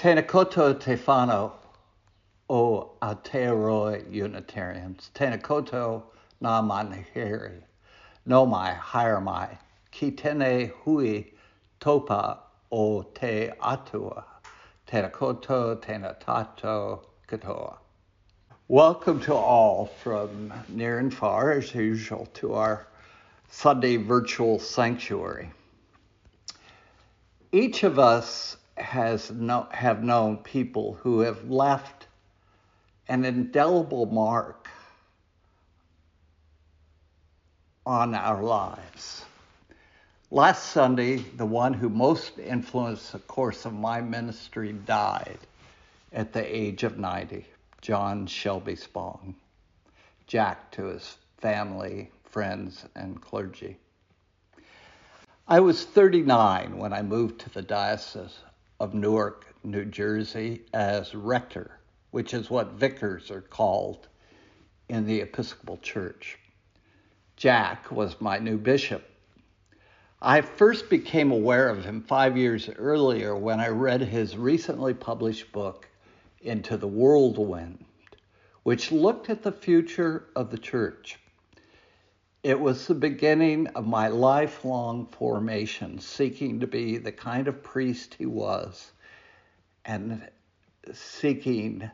Tēnā koutou te whānau o Aotearoa Unitarians. Tēnā koutou nā manahiri. No mai, haere mai. Ki tēnei hui topa o te atua. Tēnā tātou katoa. Welcome to all from near and far, as usual, to our Sunday virtual sanctuary. Each of us has no, have known people who have left an indelible mark on our lives. Last Sunday, the one who most influenced the course of my ministry died at the age of 90, John Shelby Spong. Jack to his family, friends, and clergy. I was 39 when I moved to the Diocese of Newark, New Jersey, as rector, which is what vicars are called in the Episcopal Church. Jack was my new bishop. I first became aware of him five years earlier when I read his recently published book, Into the Whirlwind, which looked at the future of the church. It was the beginning of my lifelong formation, seeking to be the kind of priest he was and seeking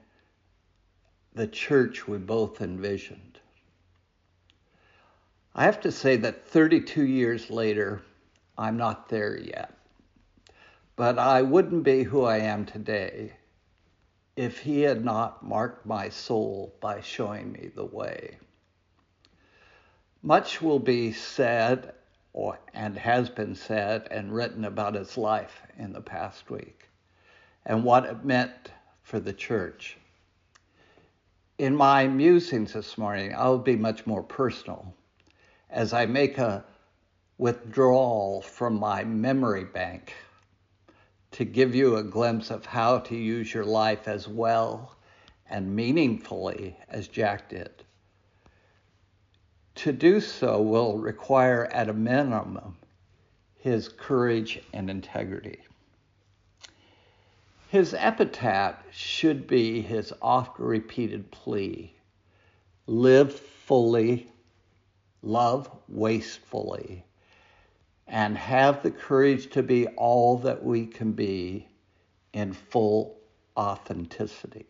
the church we both envisioned. I have to say that 32 years later, I'm not there yet. But I wouldn't be who I am today if he had not marked my soul by showing me the way. Much will be said or, and has been said and written about his life in the past week and what it meant for the church. In my musings this morning, I'll be much more personal as I make a withdrawal from my memory bank to give you a glimpse of how to use your life as well and meaningfully as Jack did. To do so will require, at a minimum, his courage and integrity. His epitaph should be his oft repeated plea live fully, love wastefully, and have the courage to be all that we can be in full authenticity.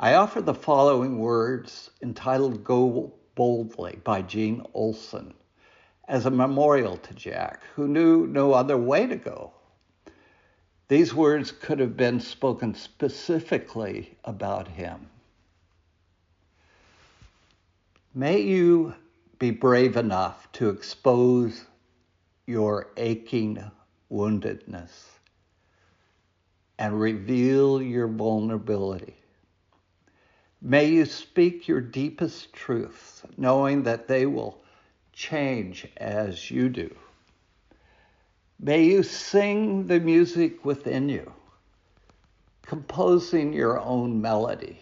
I offer the following words entitled Go Boldly by Jean Olson as a memorial to Jack, who knew no other way to go. These words could have been spoken specifically about him. May you be brave enough to expose your aching woundedness and reveal your vulnerability. May you speak your deepest truths, knowing that they will change as you do. May you sing the music within you, composing your own melody,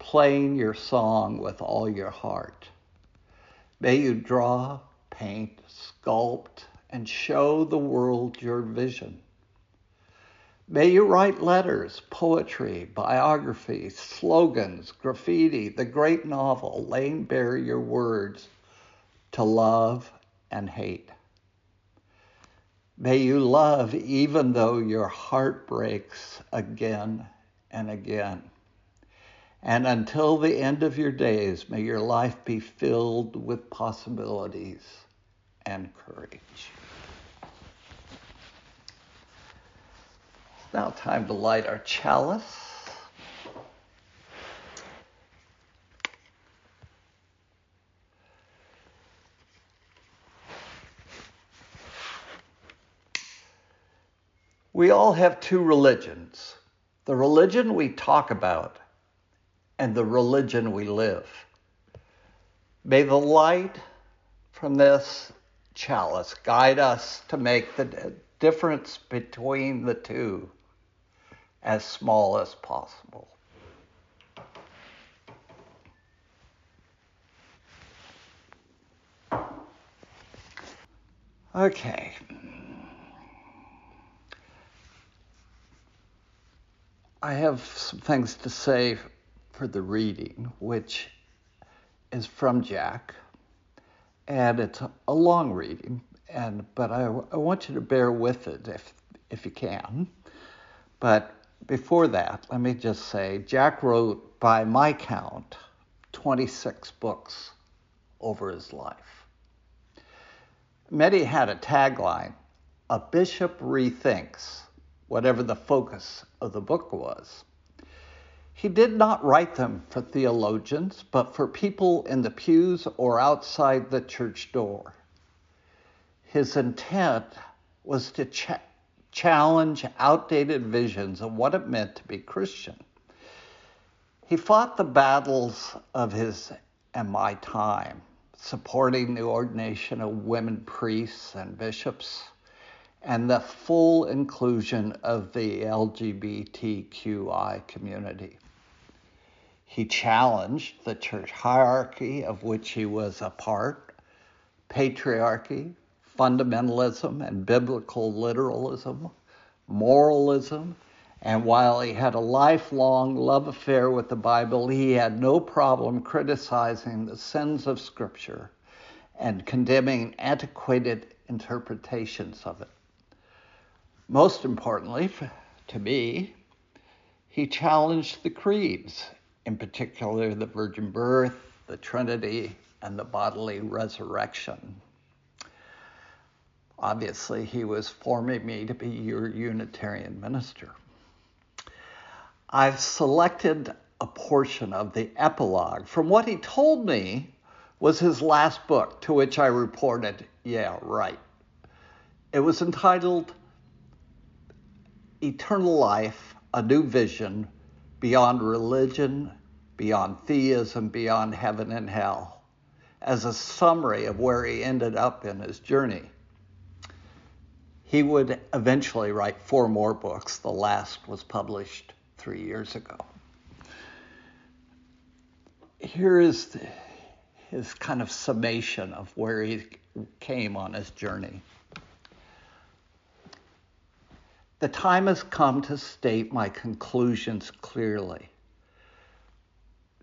playing your song with all your heart. May you draw, paint, sculpt, and show the world your vision. May you write letters, poetry, biographies, slogans, graffiti, the great novel, laying bare your words to love and hate. May you love even though your heart breaks again and again. And until the end of your days, may your life be filled with possibilities and courage. Now time to light our chalice. We all have two religions the religion we talk about and the religion we live. May the light from this chalice guide us to make the difference between the two as small as possible. Okay. I have some things to say for the reading, which is from Jack, and it's a long reading, and but I, I want you to bear with it if if you can. But before that, let me just say Jack wrote, by my count, 26 books over his life. Many had a tagline, a bishop rethinks, whatever the focus of the book was. He did not write them for theologians, but for people in the pews or outside the church door. His intent was to ch- challenge outdated visions of what it meant to be Christian. He fought the battles of his and my time, supporting the ordination of women priests and bishops and the full inclusion of the LGBTQI community. He challenged the church hierarchy of which he was a part, patriarchy, fundamentalism, and biblical literalism, moralism, and while he had a lifelong love affair with the Bible, he had no problem criticizing the sins of Scripture and condemning antiquated interpretations of it. Most importantly, to me, he challenged the creeds in particular the virgin birth, the Trinity, and the bodily resurrection. Obviously, he was forming me to be your Unitarian minister. I've selected a portion of the epilogue from what he told me was his last book, to which I reported, yeah, right. It was entitled Eternal Life, A New Vision beyond religion, beyond theism, beyond heaven and hell, as a summary of where he ended up in his journey. He would eventually write four more books. The last was published three years ago. Here is his kind of summation of where he came on his journey. The time has come to state my conclusions clearly.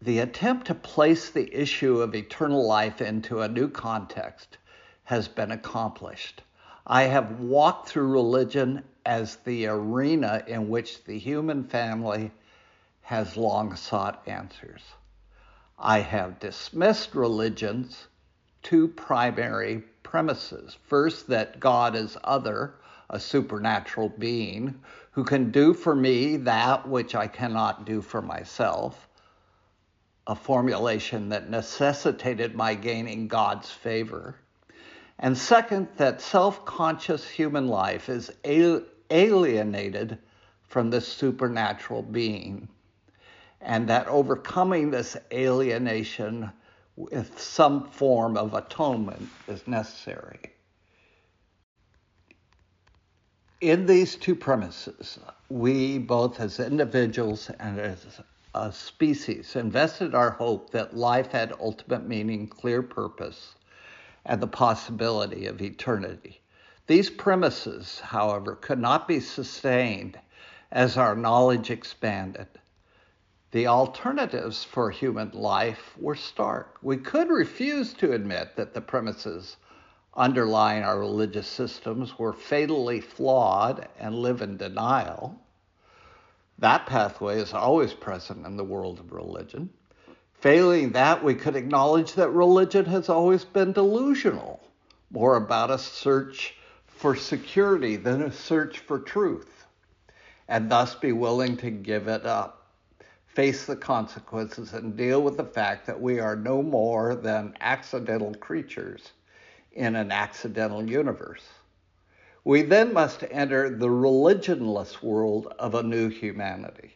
The attempt to place the issue of eternal life into a new context has been accomplished. I have walked through religion as the arena in which the human family has long sought answers. I have dismissed religion's two primary premises. First, that God is other, a supernatural being who can do for me that which I cannot do for myself, a formulation that necessitated my gaining God's favor. And second, that self conscious human life is alienated from the supernatural being, and that overcoming this alienation with some form of atonement is necessary. In these two premises, we both as individuals and as a species invested our hope that life had ultimate meaning, clear purpose, and the possibility of eternity. These premises, however, could not be sustained as our knowledge expanded. The alternatives for human life were stark. We could refuse to admit that the premises underlying our religious systems were fatally flawed and live in denial. That pathway is always present in the world of religion. Failing that, we could acknowledge that religion has always been delusional, more about a search for security than a search for truth, and thus be willing to give it up, face the consequences, and deal with the fact that we are no more than accidental creatures in an accidental universe. We then must enter the religionless world of a new humanity.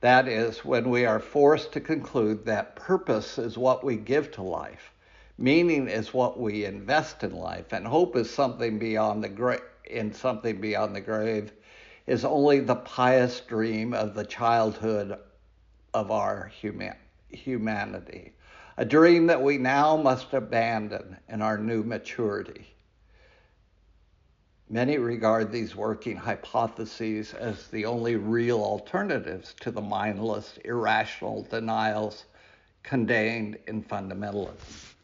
That is, when we are forced to conclude that purpose is what we give to life, meaning is what we invest in life, and hope is something beyond the gra- in something beyond the grave, is only the pious dream of the childhood of our human- humanity a dream that we now must abandon in our new maturity. Many regard these working hypotheses as the only real alternatives to the mindless, irrational denials contained in fundamentalism.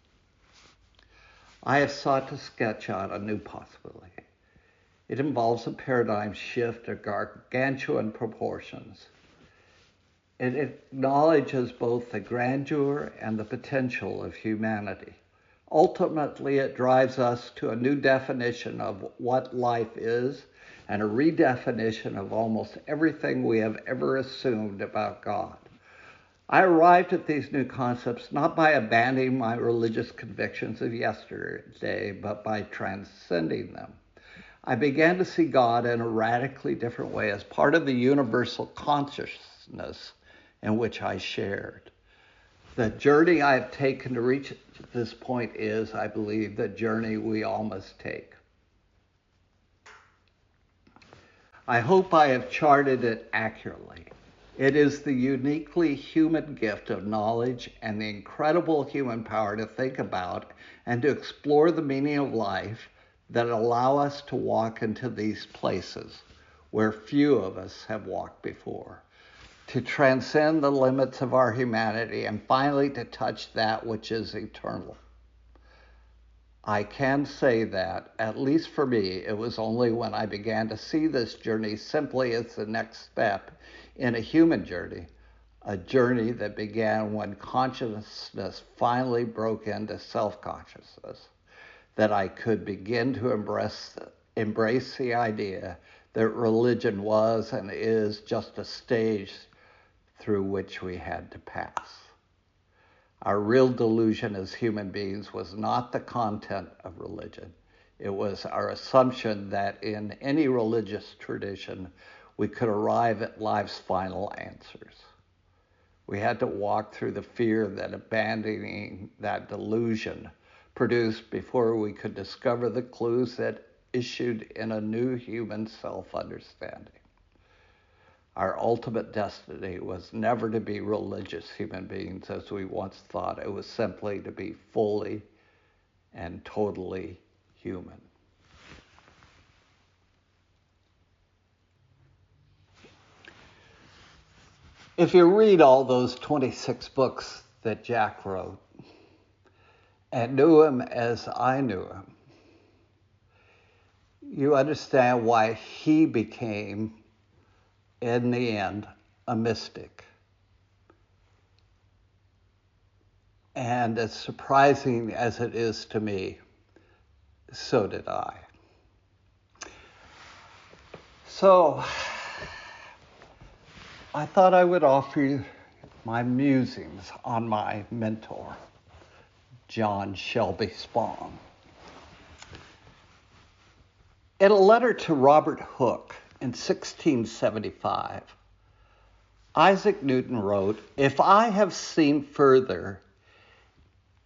I have sought to sketch out a new possibility. It involves a paradigm shift of gargantuan proportions. It acknowledges both the grandeur and the potential of humanity. Ultimately, it drives us to a new definition of what life is and a redefinition of almost everything we have ever assumed about God. I arrived at these new concepts not by abandoning my religious convictions of yesterday, but by transcending them. I began to see God in a radically different way as part of the universal consciousness in which I shared. The journey I've taken to reach this point is, I believe, the journey we all must take. I hope I have charted it accurately. It is the uniquely human gift of knowledge and the incredible human power to think about and to explore the meaning of life that allow us to walk into these places where few of us have walked before to transcend the limits of our humanity and finally to touch that which is eternal. I can say that, at least for me, it was only when I began to see this journey simply as the next step in a human journey, a journey that began when consciousness finally broke into self consciousness, that I could begin to embrace, embrace the idea that religion was and is just a stage through which we had to pass. Our real delusion as human beings was not the content of religion. It was our assumption that in any religious tradition, we could arrive at life's final answers. We had to walk through the fear that abandoning that delusion produced before we could discover the clues that issued in a new human self understanding. Our ultimate destiny was never to be religious human beings as we once thought. It was simply to be fully and totally human. If you read all those 26 books that Jack wrote and knew him as I knew him, you understand why he became in the end, a mystic. And as surprising as it is to me, so did I. So I thought I would offer you my musings on my mentor, John Shelby Spong. In a letter to Robert Hooke, in 1675, Isaac Newton wrote, If I have seen further,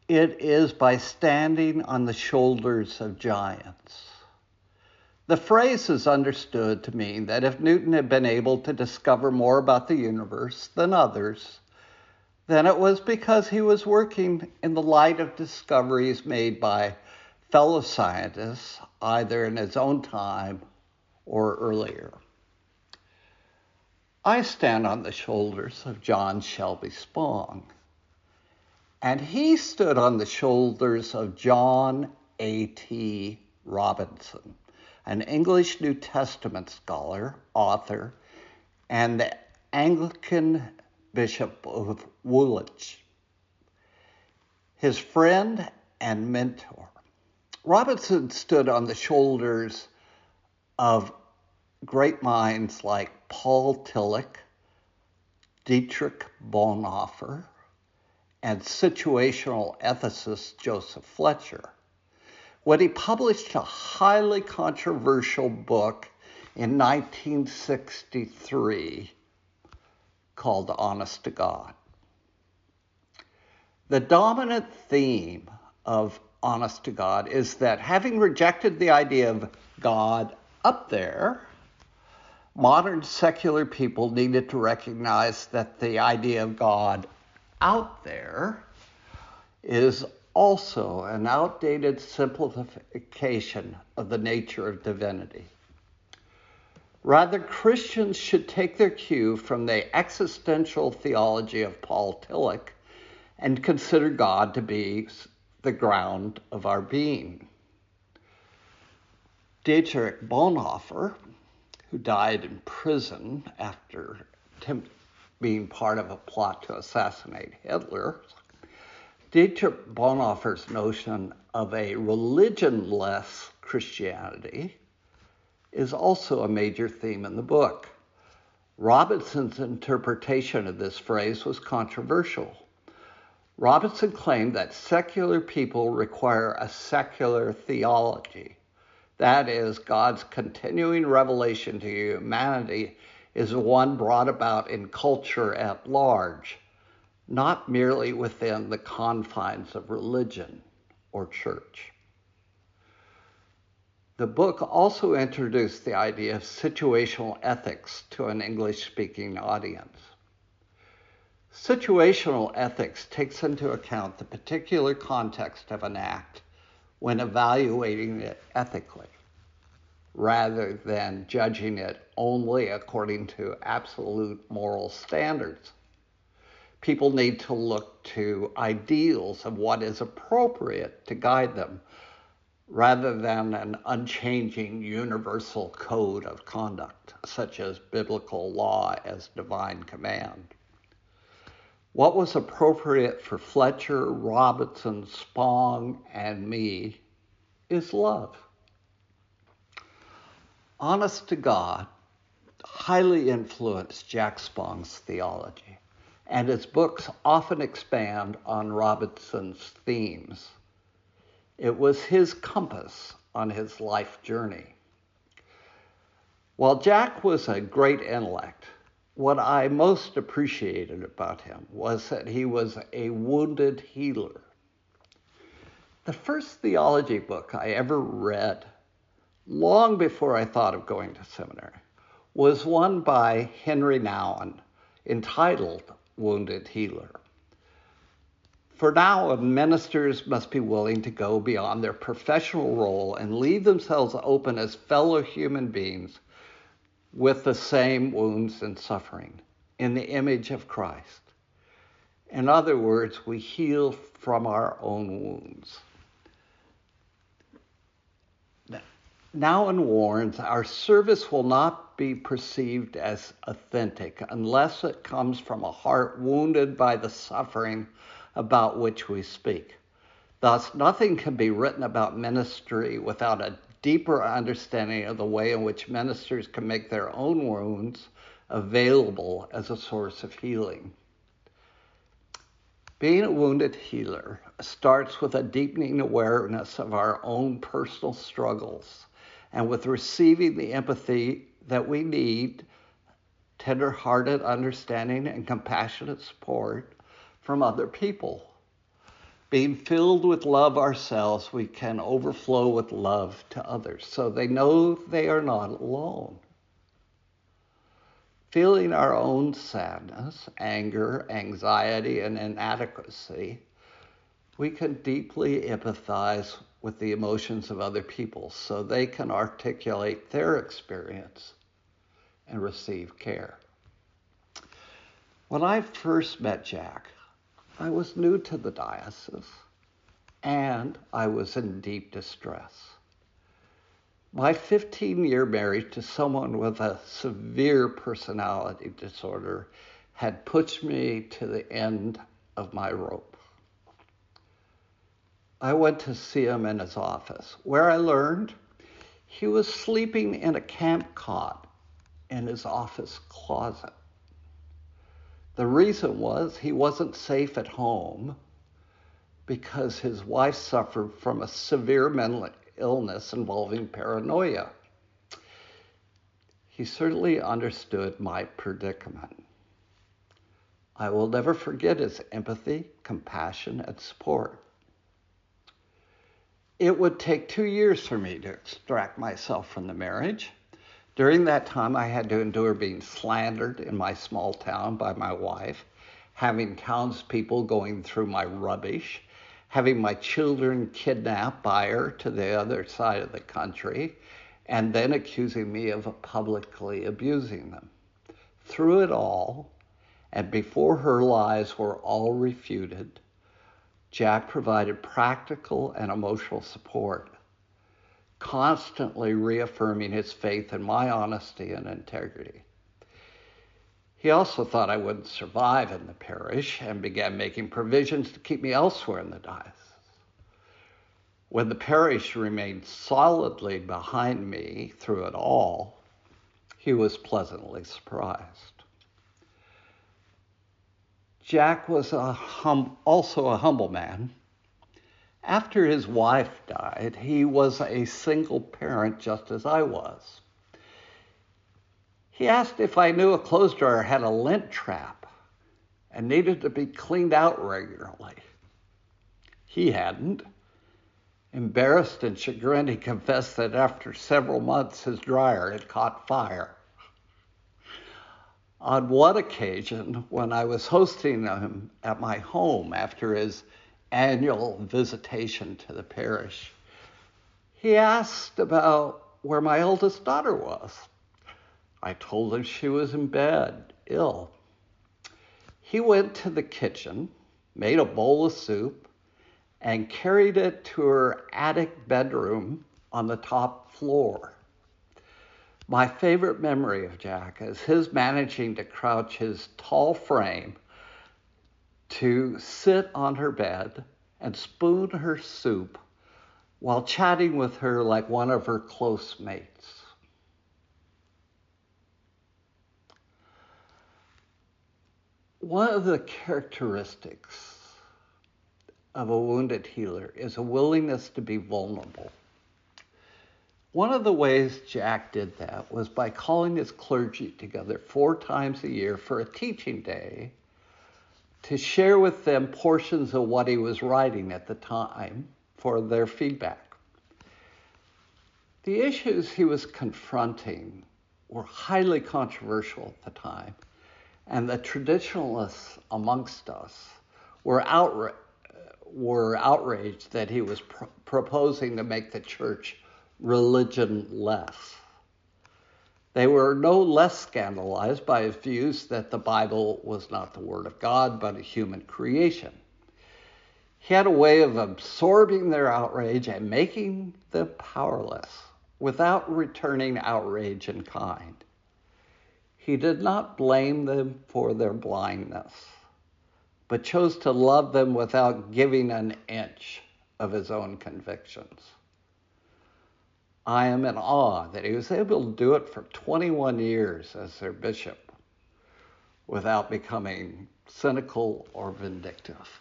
it is by standing on the shoulders of giants. The phrase is understood to mean that if Newton had been able to discover more about the universe than others, then it was because he was working in the light of discoveries made by fellow scientists, either in his own time or earlier. I stand on the shoulders of John Shelby Spong, and he stood on the shoulders of John A.T. Robinson, an English New Testament scholar, author, and the Anglican Bishop of Woolwich, his friend and mentor. Robinson stood on the shoulders of great minds like Paul Tillich, Dietrich Bonhoeffer, and situational ethicist Joseph Fletcher. When he published a highly controversial book in 1963 called Honest to God. The dominant theme of Honest to God is that having rejected the idea of God up there, modern secular people needed to recognize that the idea of God out there is also an outdated simplification of the nature of divinity. Rather, Christians should take their cue from the existential theology of Paul Tillich and consider God to be the ground of our being. Dietrich Bonhoeffer, who died in prison after being part of a plot to assassinate Hitler, Dietrich Bonhoeffer's notion of a religionless Christianity is also a major theme in the book. Robinson's interpretation of this phrase was controversial. Robinson claimed that secular people require a secular theology. That is, God's continuing revelation to humanity is one brought about in culture at large, not merely within the confines of religion or church. The book also introduced the idea of situational ethics to an English speaking audience. Situational ethics takes into account the particular context of an act when evaluating it ethically, rather than judging it only according to absolute moral standards. People need to look to ideals of what is appropriate to guide them rather than an unchanging universal code of conduct, such as biblical law as divine command. What was appropriate for Fletcher, Robinson, Spong, and me is love. Honest to God highly influenced Jack Spong's theology, and his books often expand on Robinson's themes. It was his compass on his life journey. While Jack was a great intellect, what I most appreciated about him was that he was a wounded healer. The first theology book I ever read, long before I thought of going to seminary, was one by Henri Nouwen entitled Wounded Healer. For Nouwen, ministers must be willing to go beyond their professional role and leave themselves open as fellow human beings with the same wounds and suffering in the image of Christ. In other words, we heal from our own wounds. Nouwen warns our service will not be perceived as authentic unless it comes from a heart wounded by the suffering about which we speak. Thus, nothing can be written about ministry without a deeper understanding of the way in which ministers can make their own wounds available as a source of healing. Being a wounded healer starts with a deepening awareness of our own personal struggles and with receiving the empathy that we need, tender-hearted understanding and compassionate support from other people. Being filled with love ourselves, we can overflow with love to others so they know they are not alone. Feeling our own sadness, anger, anxiety, and inadequacy, we can deeply empathize with the emotions of other people so they can articulate their experience and receive care. When I first met Jack, I was new to the diocese and I was in deep distress. My 15 year marriage to someone with a severe personality disorder had pushed me to the end of my rope. I went to see him in his office, where I learned he was sleeping in a camp cot in his office closet. The reason was he wasn't safe at home because his wife suffered from a severe mental illness involving paranoia. He certainly understood my predicament. I will never forget his empathy, compassion, and support. It would take two years for me to extract myself from the marriage. During that time, I had to endure being slandered in my small town by my wife, having townspeople going through my rubbish, having my children kidnapped by her to the other side of the country, and then accusing me of publicly abusing them. Through it all, and before her lies were all refuted, Jack provided practical and emotional support, constantly reaffirming his faith in my honesty and integrity. He also thought I wouldn't survive in the parish and began making provisions to keep me elsewhere in the diocese. When the parish remained solidly behind me through it all, he was pleasantly surprised. Jack was a hum- also a humble man. After his wife died, he was a single parent just as I was. He asked if I knew a clothes dryer had a lint trap and needed to be cleaned out regularly. He hadn't. Embarrassed and chagrined, he confessed that after several months his dryer had caught fire. On one occasion, when I was hosting him at my home after his annual visitation to the parish, he asked about where my eldest daughter was. I told him she was in bed, ill. He went to the kitchen, made a bowl of soup, and carried it to her attic bedroom on the top floor. My favorite memory of Jack is his managing to crouch his tall frame to sit on her bed and spoon her soup while chatting with her like one of her close mates. One of the characteristics of a wounded healer is a willingness to be vulnerable. One of the ways Jack did that was by calling his clergy together four times a year for a teaching day to share with them portions of what he was writing at the time for their feedback. The issues he was confronting were highly controversial at the time and the traditionalists amongst us were, outra- were outraged that he was pr- proposing to make the church religion less. They were no less scandalized by his views that the Bible was not the Word of God, but a human creation. He had a way of absorbing their outrage and making them powerless without returning outrage in kind. He did not blame them for their blindness, but chose to love them without giving an inch of his own convictions. I am in awe that he was able to do it for 21 years as their bishop without becoming cynical or vindictive.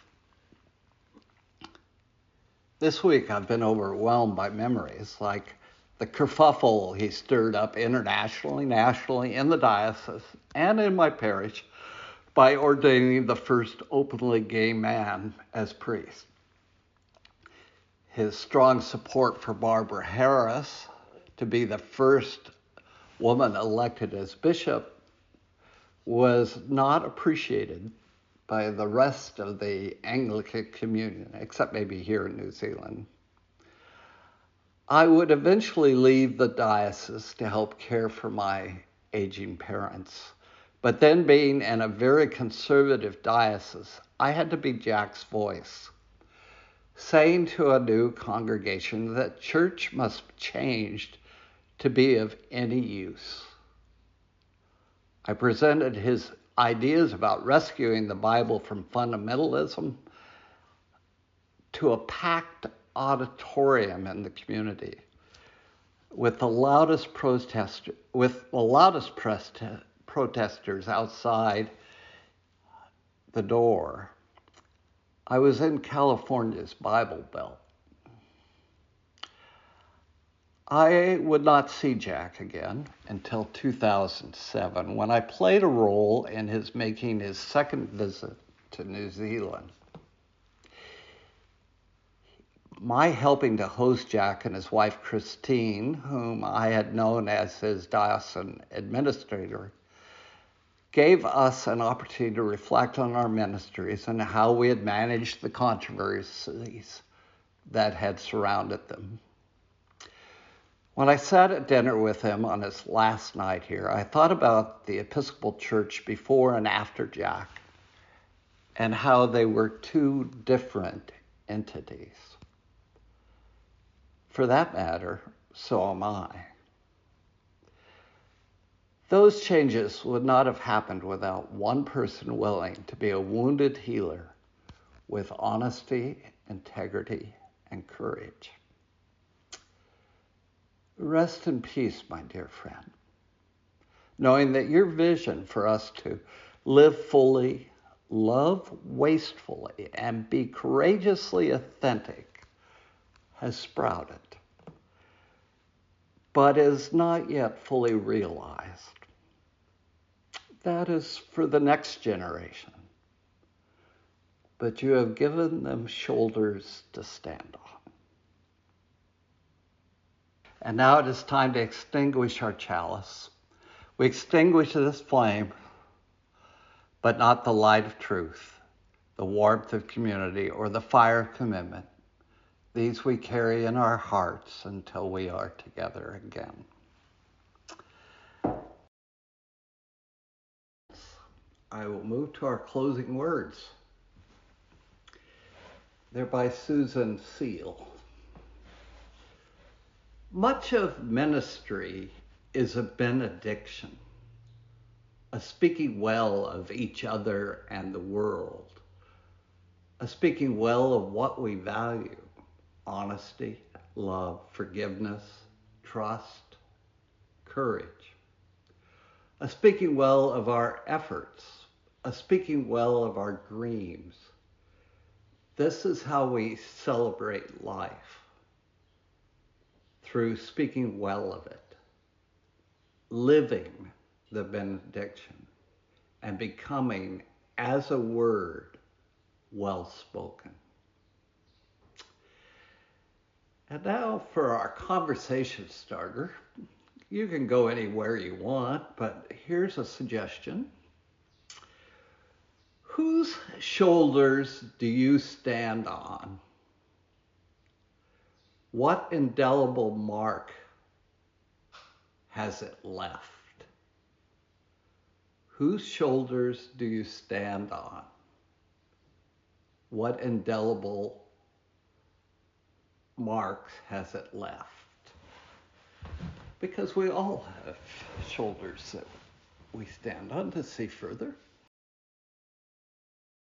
This week I've been overwhelmed by memories like the kerfuffle he stirred up internationally, nationally, in the diocese, and in my parish by ordaining the first openly gay man as priest. His strong support for Barbara Harris to be the first woman elected as bishop was not appreciated by the rest of the Anglican communion, except maybe here in New Zealand. I would eventually leave the diocese to help care for my aging parents. But then, being in a very conservative diocese, I had to be Jack's voice, saying to a new congregation that church must be changed to be of any use. I presented his ideas about rescuing the Bible from fundamentalism to a packed auditorium in the community with the loudest protester, with the loudest protesters outside the door. I was in California's Bible Belt. I would not see Jack again until 2007 when I played a role in his making his second visit to New Zealand my helping to host Jack and his wife Christine, whom I had known as his diocesan administrator, gave us an opportunity to reflect on our ministries and how we had managed the controversies that had surrounded them. When I sat at dinner with him on his last night here, I thought about the Episcopal Church before and after Jack and how they were two different entities. For that matter, so am I. Those changes would not have happened without one person willing to be a wounded healer with honesty, integrity, and courage. Rest in peace, my dear friend, knowing that your vision for us to live fully, love wastefully, and be courageously authentic has sprouted, but is not yet fully realized that is for the next generation. But you have given them shoulders to stand on. And now it is time to extinguish our chalice. We extinguish this flame, but not the light of truth, the warmth of community, or the fire of commitment. These we carry in our hearts until we are together again. I will move to our closing words. They're by Susan Seal. Much of ministry is a benediction, a speaking well of each other and the world, a speaking well of what we value honesty, love, forgiveness, trust, courage, a speaking well of our efforts a speaking well of our dreams. This is how we celebrate life through speaking well of it, living the benediction, and becoming, as a word, well spoken. And now for our conversation starter. You can go anywhere you want, but here's a suggestion. Whose shoulders do you stand on? What indelible mark has it left? Whose shoulders do you stand on? What indelible marks has it left? Because we all have shoulders that we stand on to see further.